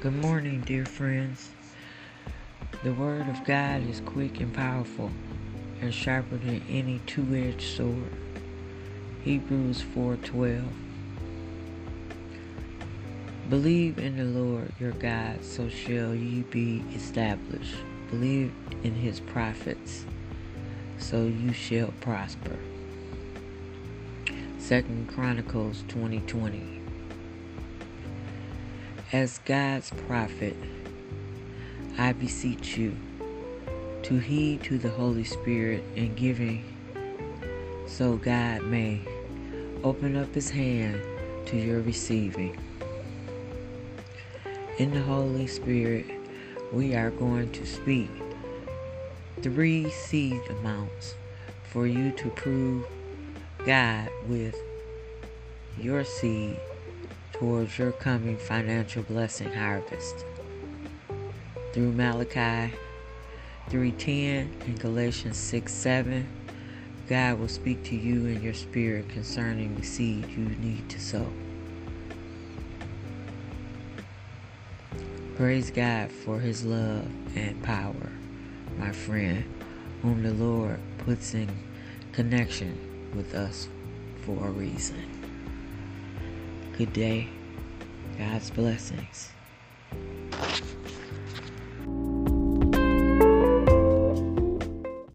Good morning, dear friends. The Word of God is quick and powerful and sharper than any two-edged sword. Hebrews 4:12. Believe in the Lord your God, so shall ye be established. Believe in his prophets, so you shall prosper. Second Chronicles 2020. As God's prophet, I beseech you to heed to the Holy Spirit in giving, so God may open up his hand to your receiving. In the Holy Spirit, we are going to speak three seed amounts for you to prove God with your seed towards your coming financial blessing harvest. Through Malachi 3:10 and Galatians 6:7, God will speak to you in your spirit concerning the seed you need to sow. Praise God for his love and power, my friend, whom the Lord puts in connection with us for a reason. Good day. God's blessings.